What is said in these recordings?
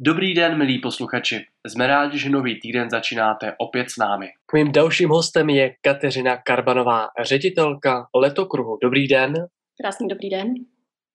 Dobrý den, milí posluchači. Jsme rádi, že nový týden začínáte opět s námi. Mým dalším hostem je Kateřina Karbanová, ředitelka Letokruhu. Dobrý den. Krásný dobrý den.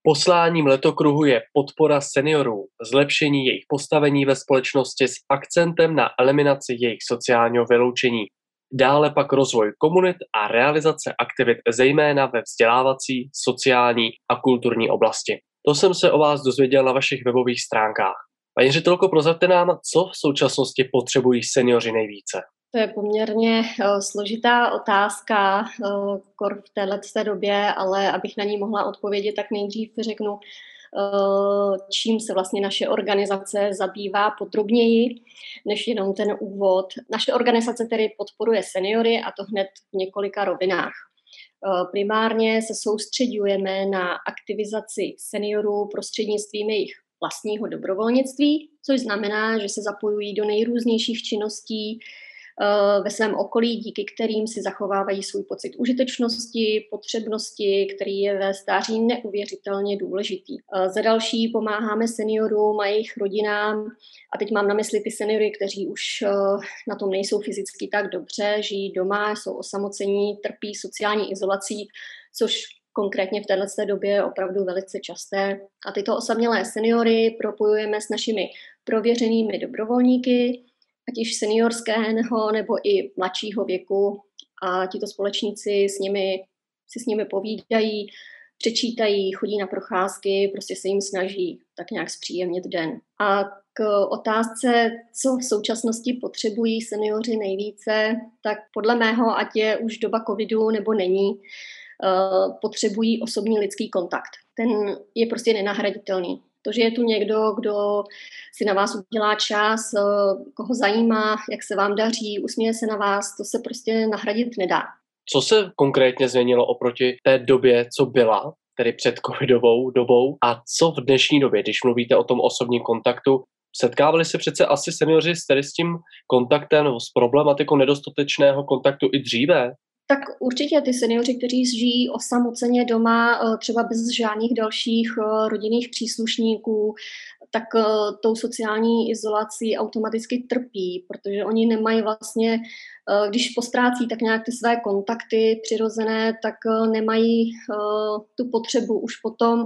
Posláním Letokruhu je podpora seniorů, zlepšení jejich postavení ve společnosti s akcentem na eliminaci jejich sociálního vyloučení. Dále pak rozvoj komunit a realizace aktivit zejména ve vzdělávací, sociální a kulturní oblasti. To jsem se o vás dozvěděl na vašich webových stránkách. Paní ředitelko, prozavte nám, co v současnosti potřebují seniori nejvíce? To je poměrně uh, složitá otázka uh, kor v této době, ale abych na ní mohla odpovědět, tak nejdřív řeknu, uh, čím se vlastně naše organizace zabývá podrobněji, než jenom ten úvod. Naše organizace tedy podporuje seniory a to hned v několika rovinách. Primárně se soustředujeme na aktivizaci seniorů prostřednictvím jejich vlastního dobrovolnictví, což znamená, že se zapojují do nejrůznějších činností eh, ve svém okolí, díky kterým si zachovávají svůj pocit užitečnosti, potřebnosti, který je ve stáří neuvěřitelně důležitý. Eh, za další pomáháme seniorům a jejich rodinám, a teď mám na mysli ty seniory, kteří už eh, na tom nejsou fyzicky tak dobře, žijí doma, jsou osamocení, trpí sociální izolací, což konkrétně v této době je opravdu velice časté. A tyto osamělé seniory propojujeme s našimi prověřenými dobrovolníky, ať již seniorského nebo i mladšího věku. A tito společníci s nimi, si s nimi povídají, přečítají, chodí na procházky, prostě se jim snaží tak nějak zpříjemnit den. A k otázce, co v současnosti potřebují seniori nejvíce, tak podle mého, ať je už doba covidu nebo není, potřebují osobní lidský kontakt. Ten je prostě nenahraditelný. To, že je tu někdo, kdo si na vás udělá čas, eh, koho zajímá, jak se vám daří, usměje se na vás, to se prostě nahradit nedá. Co se konkrétně změnilo oproti té době, co byla, tedy před covidovou dobou, a co v dnešní době, když mluvíte o tom osobním kontaktu, setkávali se přece asi seniori s, s tím kontaktem s problematikou nedostatečného kontaktu i dříve? Tak určitě ty seniori, kteří žijí osamoceně doma, eh, třeba bez žádných dalších eh, rodinných příslušníků, tak eh, tou sociální izolací automaticky trpí, protože oni nemají vlastně, když postrácí tak nějak ty své kontakty přirozené, tak nemají tu potřebu už potom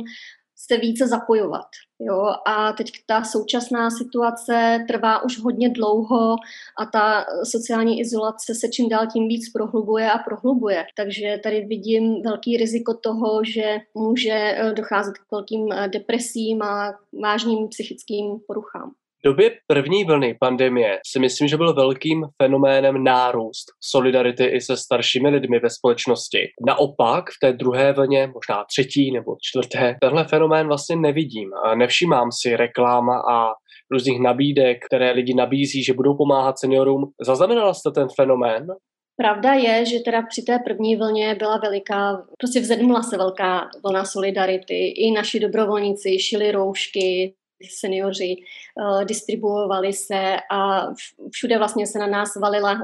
se více zapojovat. Jo? A teď ta současná situace trvá už hodně dlouho a ta sociální izolace se čím dál tím víc prohlubuje a prohlubuje. Takže tady vidím velký riziko toho, že může eh, docházet k velkým eh, depresím a vážným psychickým poruchám. Době první vlny pandemie si myslím, že byl velkým fenoménem nárůst solidarity i se staršími lidmi ve společnosti. Naopak v té druhé vlně, možná třetí nebo čtvrté, tenhle fenomén vlastně nevidím. Nevšímám si reklama a různých nabídek, které lidi nabízí, že budou pomáhat seniorům. Zaznamenala jste ten fenomén? Pravda je, že teda při té první vlně byla veliká, prostě vzedmula se velká vlna solidarity. I naši dobrovolníci šili roušky, seniori uh, distribuovali se a všude vlastně se na nás valila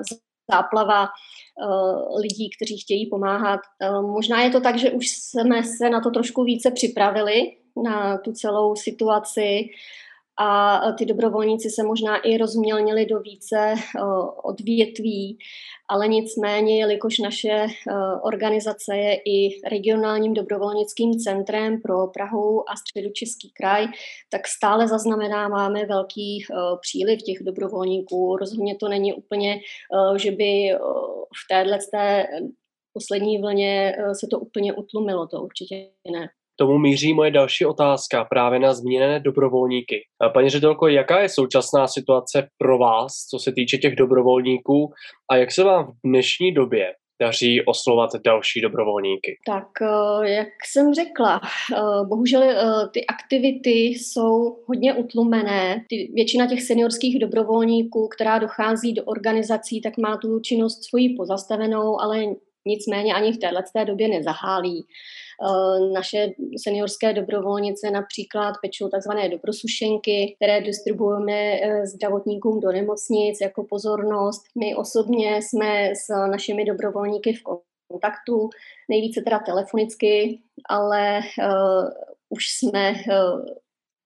záplava uh, lidí, kteří chtějí pomáhat. Uh, možná je to tak, že už jsme se na to trošku více připravili, na tu celou situaci a ty dobrovolníci se i rozmělnili do více odvětví, ale nicméně, jelikož naše organizace je i regionálním dobrovolnickým centrem pro Prahu a středočeský kraj, tak stále zaznamenáváme velký příliv těch dobrovolníků. Rozhodně to není úplně, že by v téhle poslední vlně se to úplně utlumilo, to určitě ne tomu míří moje další otázka právě na zmíněné dobrovolníky. Paní ředitelko, jaká je současná situace pro vás, co se týče těch dobrovolníků a jak se vám v dnešní době daří oslovat další dobrovolníky? Tak, eh, jak jsem řekla, eh, bohužel eh, ty aktivity jsou hodně utlumené. Většina těch seniorských dobrovolníků, která dochází do organizací, tak má tu činnost svoji pozastavenou, ale nicméně ani v této době nezahálí. Eh, naše seniorské dobrovolnice například pečou tzv. dobrosušenky, které distribuujeme eh, zdravotníkům do nemocnic jako pozornost. My osobně jsme s našimi dobrovolníky v kontaktu, nejvíce teda telefonicky, ale uh, už jsme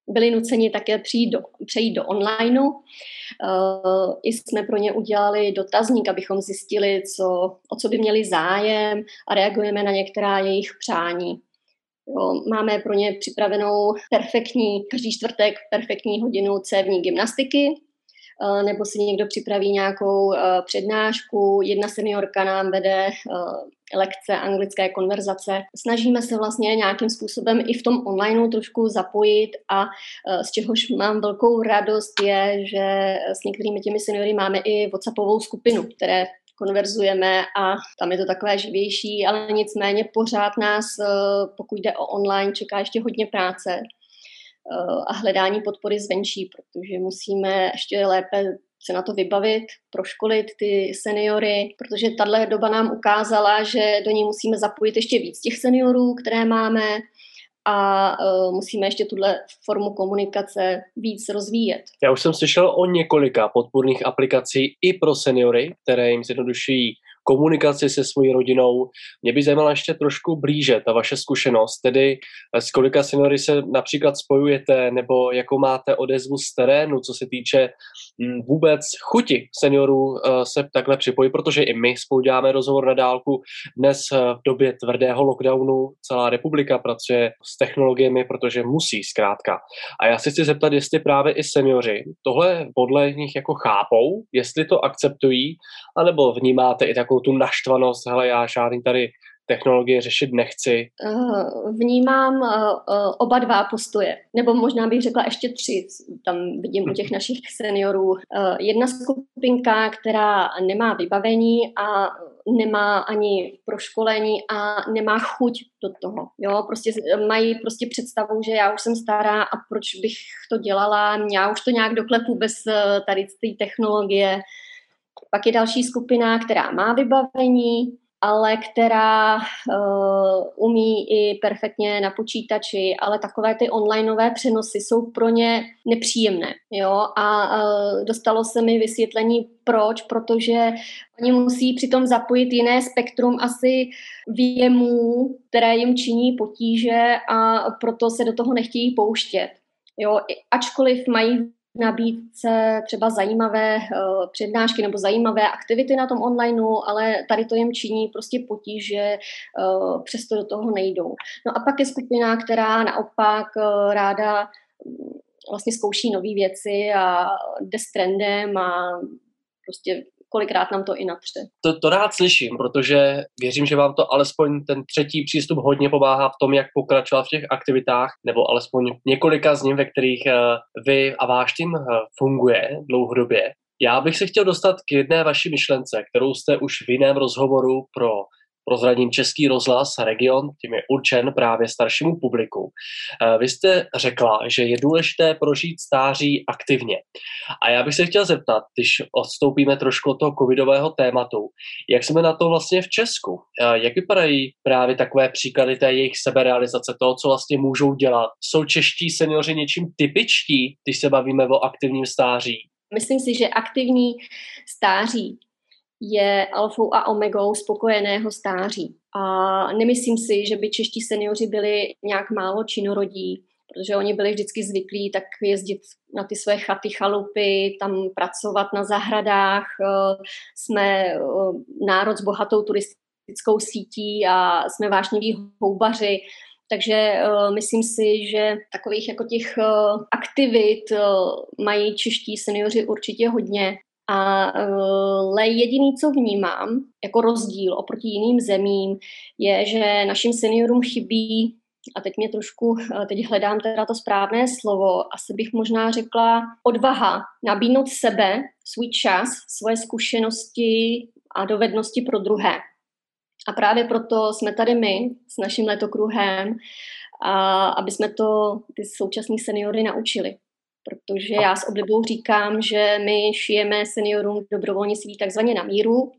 byli nuceni také přijít do, přejít do onlineu. Uh, I jsme pro ně udělali dotazník, abychom zjistili, co, o co by měli zájem a reagujeme na některá jejich přání. Jo, máme pro ně připravenou perfektní, každý čtvrtek perfektní hodinu cévní gymnastiky, Eh, nebo si někdo připraví nějakou eh, přednášku. Jedna seniorka nám vede lekce anglické konverzace. Snažíme se vlastně nějakým způsobem i v tom onlineu trošku zapojit a z čehož mám velkou radost je, že s některými těmi seniory máme i WhatsAppovou skupinu, které konverzujeme a tam je to takové živější, ale nicméně pořád nás, pokud jde o online, čeká ještě hodně práce a hledání podpory zvenčí, protože musíme ještě lépe se na to vybavit, proškolit ty seniory, protože tahle doba nám ukázala, že do ní musíme zapojit ještě víc těch seniorů, které máme a uh, musíme ještě tuhle formu komunikace víc rozvíjet. Já už jsem slyšel o několika podpůrných aplikací i pro seniory, které jim zjednodušují komunikaci se svojí rodinou. Mě by zajímala ještě trošku blíže ta vaše zkušenost, tedy eh, s kolika seniory se například spojujete, nebo jakou máte odezvu z terénu, co se týče mm, vůbec chuti seniorů eh, se takhle připojit, protože i my spolu děláme rozhovor na dálku. Dnes eh, v době tvrdého lockdownu celá republika pracuje s technologiemi, protože musí zkrátka. A já si chci zeptat, jestli právě i seniori tohle podle nich jako chápou, jestli to akceptují, anebo vnímáte i takovou takovou tu naštvanost, hele, já žádný tady technologie řešit nechci? Eh, vnímám eh, eh, oba dva postoje, nebo možná bych řekla ještě tři, tam vidím u těch našich seniorů. Jedna skupinka, která nemá vybavení a nemá ani proškolení a nemá chuť do toho. Jo? Prostě mají prostě představu, že já už jsem stará a proč bych to dělala, já už to nějak doklepu bez tady té technologie. Pak je další skupina, která má vybavení, ale která uh, umí i perfektně na počítači, ale takové ty onlineové přenosy jsou pro ně nepříjemné. Jo? A uh, dostalo se mi vysvětlení, proč, protože oni musí přitom zapojit jiné spektrum asi věmů, které jim činí potíže a proto se do toho nechtějí pouštět. Jo, ačkoliv mají nabídce třeba zajímavé uh, přednášky nebo zajímavé aktivity na tom onlineu, ale tady to jim činí prostě potíže, uh, přesto do toho nejdou. No a pak je skupina, která naopak uh, ráda mm, vlastně zkouší nové věci a jde s trendem a prostě kolikrát nám to i natře. To, to rád slyším, protože věřím, že vám to alespoň ten třetí přístup hodně pomáhá v tom, jak pokračovat v těch aktivitách, nebo alespoň několika z nich, ve kterých uh, vy a váš tým uh, funguje dlouhodobě. Já bych se chtěl dostat k jedné vaší myšlence, kterou jste už v jiném rozhovoru pro prozradím Český rozhlas region, tím je určen právě staršímu publiku. Eh, vy jste řekla, že je důležité prožít stáří aktivně. A já bych se chtěl zeptat, když odstoupíme trošku od toho covidového tématu, jak jsme na to vlastně v Česku? Eh, jak vypadají právě takové příklady té jejich seberealizace, toho, co vlastně můžou dělat? Jsou čeští seniori něčím typičtí, když se bavíme o aktivním stáří? Myslím si, že aktivní stáří je alfou a omegou spokojeného stáří. A nemyslím si, že by čeští seniori byli nějak málo činorodí, protože oni byli vždycky zvyklí tak jezdit na ty své chaty, chalupy, tam pracovat na zahradách. Eh, jsme eh, národ s bohatou turistickou sítí a jsme vášniví houbaři, takže uh, myslím si, že takových jako těch uh, aktivit uh, mají čeští seniori určitě hodně ale jediný, co vnímám jako rozdíl oproti jiným zemím, je, že našim seniorům chybí, a teď mě trošku, teď hledám teda to správné slovo, asi bych možná řekla odvaha nabídnout sebe, svůj čas, svoje zkušenosti a dovednosti pro druhé. A právě proto jsme tady my s naším letokruhem, a aby jsme to ty současní seniory naučili protože já s oblibou říkám, že my šijeme seniorům dobrovolnictví takzvaně na míru,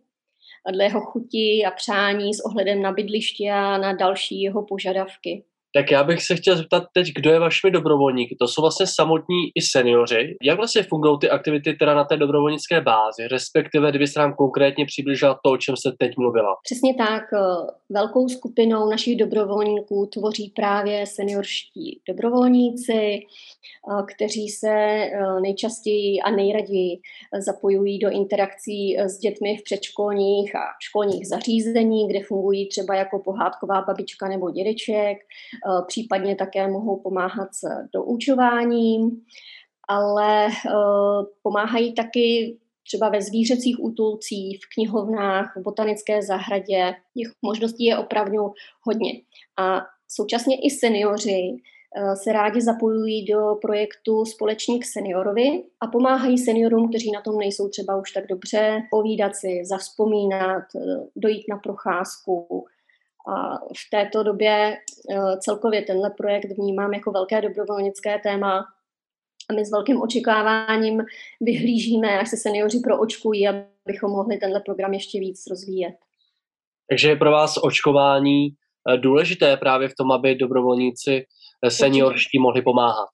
dle jeho chuti a přání s ohledem na bydliště a na další jeho požadavky. Tak já bych se chtěl zeptat teď, kdo je vašimi dobrovolníky. To jsou vlastně samotní i seniori. Jak vlastně fungují ty aktivity teda na té dobrovolnické bázi, respektive kdyby se nám konkrétně přiblížila to, o čem se teď mluvila? Přesně tak. Velkou skupinou našich dobrovolníků tvoří právě seniorští dobrovolníci, kteří se nejčastěji a nejraději zapojují do interakcí s dětmi v předškolních a školních zařízení, kde fungují třeba jako pohádková babička nebo dědeček, Eh, případně také mohou pomáhat s doučováním, ale eh, pomáhají taky třeba ve zvířecích útulcích, v knihovnách, v botanické zahradě. Těch možností je opravdu hodně. A současně i seniori eh, se rádi zapojují do projektu Společník seniorovi a pomáhají seniorům, kteří na tom nejsou třeba už tak dobře, povídat si, zavzpomínat, dojít na procházku, a v této době eh, celkově tenhle projekt vnímám jako velké dobrovolnické téma a my s velkým očekáváním vyhlížíme, až se seniori proočkují, abychom mohli tenhle program ještě víc rozvíjet. Takže je pro vás očkování eh, důležité právě v tom, aby dobrovolníci eh, seniorští mohli pomáhat?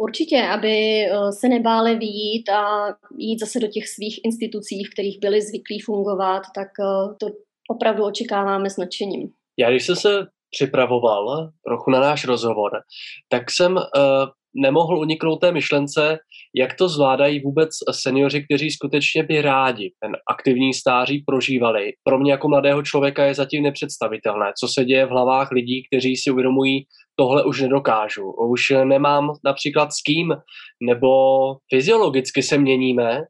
Určitě, aby se nebáli výjít a jít zase do těch svých institucí, v kterých byli zvyklí fungovat, tak to opravdu očekáváme s nadšením. Já když jsem se připravoval trochu na náš rozhovor, tak jsem uh, nemohl uniknout té myšlence, jak to zvládají vůbec seniori, kteří skutečně by rádi ten aktivní stáří prožívali. Pro mě jako mladého člověka je zatím nepředstavitelné, co se děje v hlavách lidí, kteří si uvědomují, tohle už nedokážu. Už nemám například s kým, nebo fyziologicky se měníme,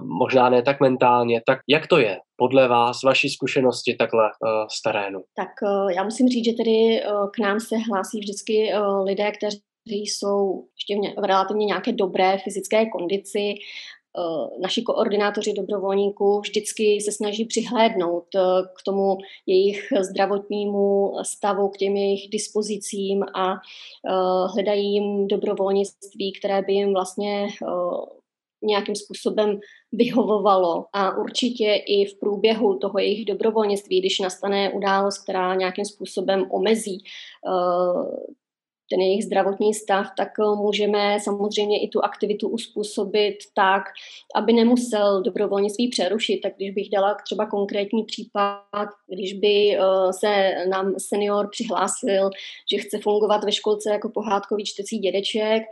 možná ne tak mentálně. Tak jak to je podle vás, vaší zkušenosti takhle uh, z terénu? Tak uh, já musím říct, že tedy uh, k nám se hlásí vždycky lidé, kteří jsou ještě v relativně nějaké dobré fyzické kondici. Naši koordinátoři dobrovolníků vždycky se snaží přihlédnout k tomu jejich zdravotnímu stavu, k těm jejich dispozicím a hledají jim dobrovolnictví, které by jim vlastně nějakým způsobem vyhovovalo a určitě i v průběhu toho jejich dobrovolnictví, když nastane událost, která nějakým způsobem omezí uh, ten jejich zdravotní stav, tak eh, můžeme samozřejmě i tu aktivitu uspůsobit tak, aby nemusel dobrovolnictví přerušit. Tak když bych dala třeba konkrétní případ, když by eh, se nám senior přihlásil, že chce fungovat ve školce jako pohádkový čtecí dědeček,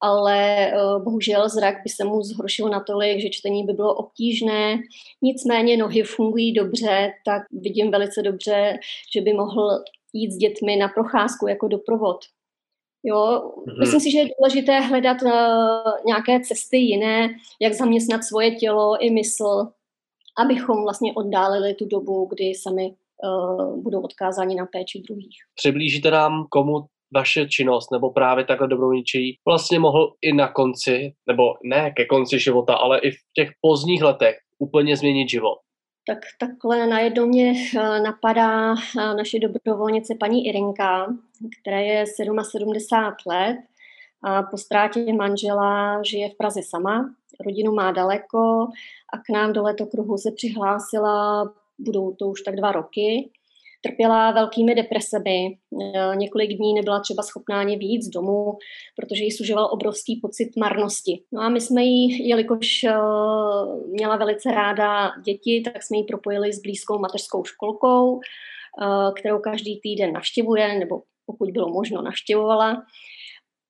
ale uh, bohužel zrak by se mu zhoršil natolik, že čtení by bylo obtížné. Nicméně nohy fungují dobře, tak vidím velice dobře, že by mohl jít s dětmi na procházku jako doprovod. Jo, mm-hmm. myslím si, že je důležité hledat uh, nějaké cesty jiné, jak zaměstnat svoje tělo i mysl, abychom vlastně oddálili tu dobu, kdy sami uh, budou odkázáni na péči druhých. Přiblížíte nám, komu vaše činnost nebo právě takhle dobrovolničí vlastně mohl i na konci, nebo ne ke konci života, ale i v těch pozdních letech úplně změnit život? Tak takhle najednou mě eh, napadá eh, naše dobrovolnice paní Irinka, která je 77 let a po ztrátě manžela žije v Praze sama, rodinu má daleko a k nám do letokruhu se přihlásila, budou to už tak dva roky, trpěla velkými depresemi. E, několik dní nebyla třeba schopná ani víc z domu, protože jí sužoval obrovský pocit marnosti. No a my jsme jí, jelikož e, měla velice ráda děti, tak jsme ji propojili s blízkou mateřskou školkou, e, kterou každý týden navštěvuje, nebo pokud bylo možno, navštěvovala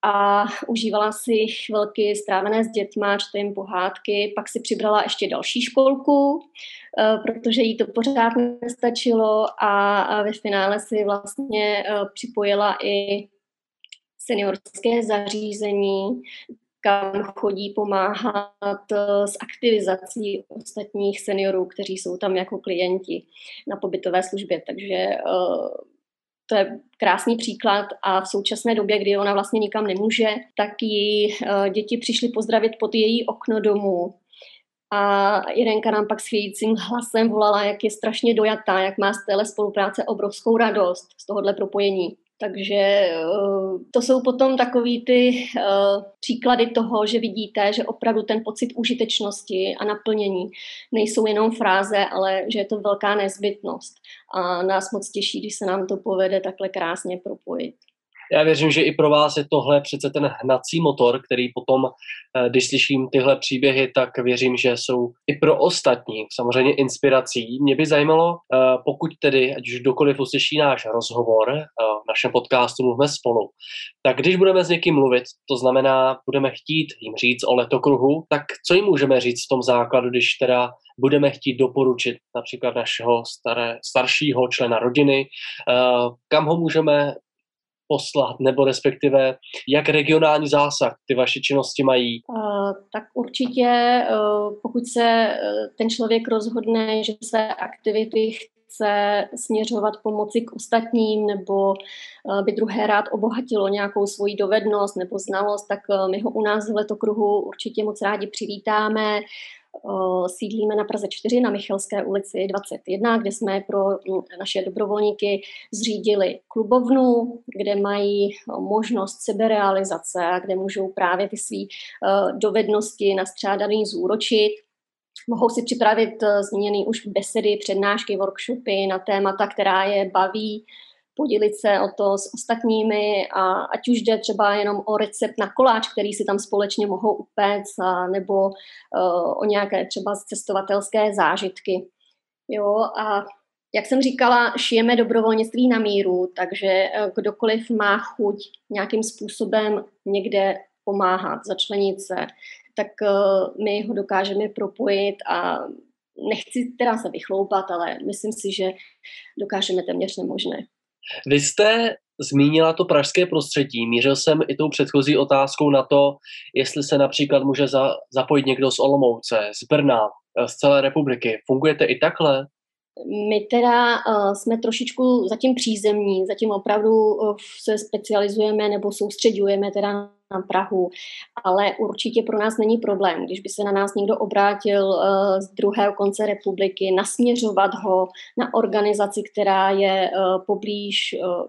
a užívala si chvilky strávené s dětma, čte jim pohádky, pak si přibrala ještě další školku, eh, protože jí to pořád nestačilo a ve finále si vlastně eh, připojila i seniorské zařízení, kam chodí pomáhat eh, s aktivizací ostatních seniorů, kteří jsou tam jako klienti na pobytové službě. Takže to je krásný příklad a v současné době, kdy ona vlastně nikam nemůže, tak ji eh, děti přišly pozdravit pod její okno domů. A Irenka nám pak s chvějícím hlasem volala, jak je strašně dojatá, jak má z téhle spolupráce obrovskou radost z tohohle propojení. Takže eh, to jsou potom takový ty eh, příklady toho, že vidíte, že opravdu ten pocit užitečnosti a naplnění nejsou jenom fráze, ale že je to velká nezbytnost. A nás moc těší, když se nám to povede takhle krásně propojit. Já věřím, že i pro vás je tohle přece ten hnací motor, který potom, eh, když slyším tyhle příběhy, tak věřím, že jsou i pro ostatní samozřejmě inspirací. Mě by zajímalo, pokud tedy, ať už kdokoliv uslyší náš rozhovor našem podcastu Mluvme spolu, tak když budeme s někým mluvit, to znamená, budeme chtít jim říct o letokruhu, tak co jim můžeme říct v tom základu, když teda budeme chtít doporučit například našeho staré, staršího člena rodiny, kam ho můžeme poslat, nebo respektive jak regionální zásah ty vaše činnosti mají? Uh, tak určitě, uh, pokud se ten člověk rozhodne, že své aktivity chce směřovat pomoci k ostatním nebo by druhé rád obohatilo nějakou svoji dovednost nebo znalost, tak my ho u nás v letokruhu určitě moc rádi přivítáme. Sídlíme na Praze 4 na Michalské ulici 21, kde jsme pro naše dobrovolníky zřídili klubovnu, kde mají možnost seberealizace a kde můžou právě ty své dovednosti nastřádaný zúročit. Mohou si připravit zmíněný už besedy, přednášky, workshopy na témata, která je baví, podělit se o to s ostatními a ať už jde třeba jenom o recept na koláč, který si tam společně mohou upéct, a, nebo uh, o nějaké třeba cestovatelské zážitky. Jo, a jak jsem říkala, šijeme dobrovolnictví na míru, takže e, kdokoliv má chuť nějakým způsobem někde pomáhat, začlenit se, tak uh, my ho dokážeme propojit a nechci teda se vychloupat, ale myslím si, že dokážeme téměř nemožné. Vy jste zmínila to pražské prostředí. Mířil jsem i tou předchozí otázkou na to, jestli se například může za, zapojit někdo z Olomouce, z Brna, eh, z celé republiky. Fungujete i takhle? My teda uh, jsme trošičku zatím přízemní, zatím opravdu uh, se specializujeme nebo soustředujeme teda na Prahu, ale určitě pro nás není problém, když by se na nás někdo obrátil uh, z druhého konce republiky, nasměřovat ho na organizaci, která je uh, poblíž uh,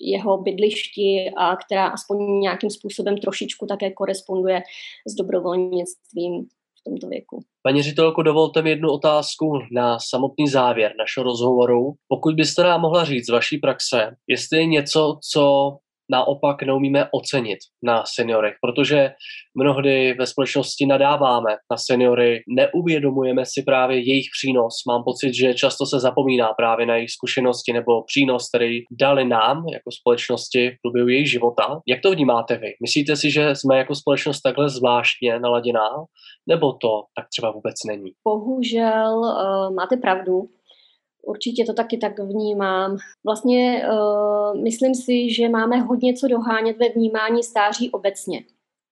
jeho bydlišti a která aspoň nějakým způsobem trošičku také koresponduje s dobrovolnictvím v tomto věku. Paní ředitelko, dovolte mi jednu otázku na samotný závěr našeho rozhovoru. Pokud byste nám mohla říct z vaší praxe, jestli je něco, co naopak neumíme ocenit na seniorech, protože mnohdy ve společnosti nadáváme na seniory, neuvědomujeme si právě jejich přínos. Mám pocit, že často se zapomíná právě na jejich zkušenosti nebo přínos, který dali nám jako společnosti v průběhu jejich života. Jak to vnímáte vy? Myslíte si, že jsme jako společnost takhle zvláštně naladěná, nebo to tak třeba vůbec není? Bohužel uh, máte pravdu. Určitě to taky tak vnímám. Vlastně uh, myslím si, že máme hodně co dohánět ve vnímání stáří obecně,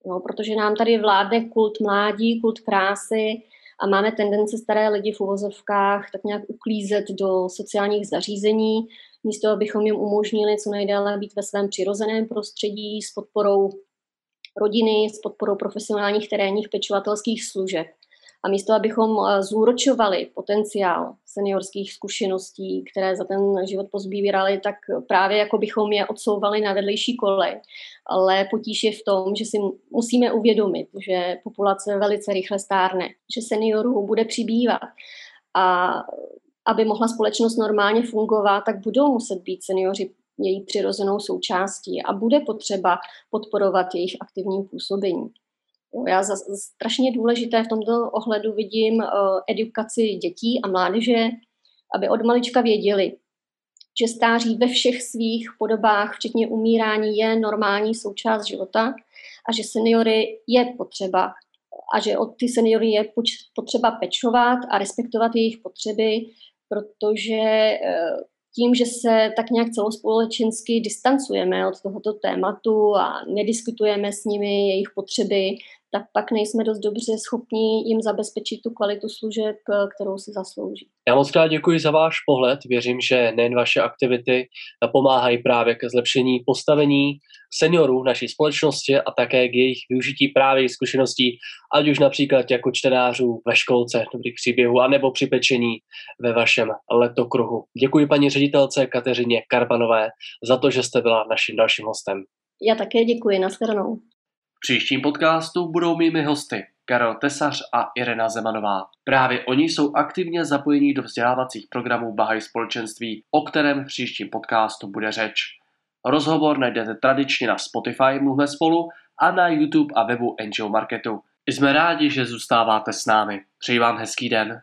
jo, protože nám tady vládne kult mládí, kult krásy a máme tendence staré lidi v uvozovkách tak nějak uklízet do sociálních zařízení, místo abychom jim umožnili co nejdéle být ve svém přirozeném prostředí s podporou rodiny, s podporou profesionálních terénních pečovatelských služeb. A místo, abychom eh, zúročovali potenciál seniorských zkušeností, které za ten život pozbírali, tak právě jako bychom je odsouvali na vedlejší kolej. Ale potíž je v tom, že si musíme uvědomit, že populace velice rychle stárne, že seniorů bude přibývat. A aby mohla společnost normálně fungovat, tak budou muset být seniori její přirozenou součástí a bude potřeba podporovat jejich aktivní působení. Já za, strašně důležité v tomto ohledu vidím uh, edukaci dětí a mládeže, aby od malička věděli, že stáří ve všech svých podobách, včetně umírání, je normální součást života a že seniory je potřeba a že od ty seniory je potřeba pečovat a respektovat jejich potřeby, protože uh, tím, že se tak nějak celospolečensky distancujeme od tohoto tématu a nediskutujeme s nimi jejich potřeby, tak pak nejsme dost dobře schopni jim zabezpečit tu kvalitu služeb, kterou si zaslouží. Já moc krát děkuji za váš pohled. Věřím, že nejen vaše aktivity pomáhají právě ke zlepšení postavení seniorů v naší společnosti a také k jejich využití právě zkušeností, ať už například jako čtenářů ve školce dobrých příběhů, anebo při pečení ve vašem letokruhu. Děkuji paní ředitelce Kateřině Karpanové za to, že jste byla naším dalším hostem. Já také děkuji, nashledanou. Příštím podcastu budou mými hosty Karel Tesař a Irena Zemanová. Právě oni jsou aktivně zapojení do vzdělávacích programů Bahaj společenství, o kterém v příštím podcastu bude řeč. Rozhovor najdete tradičně na Spotify Mluvme spolu a na YouTube a webu Angel Marketu. Jsme rádi, že zůstáváte s námi. Přeji vám hezký den.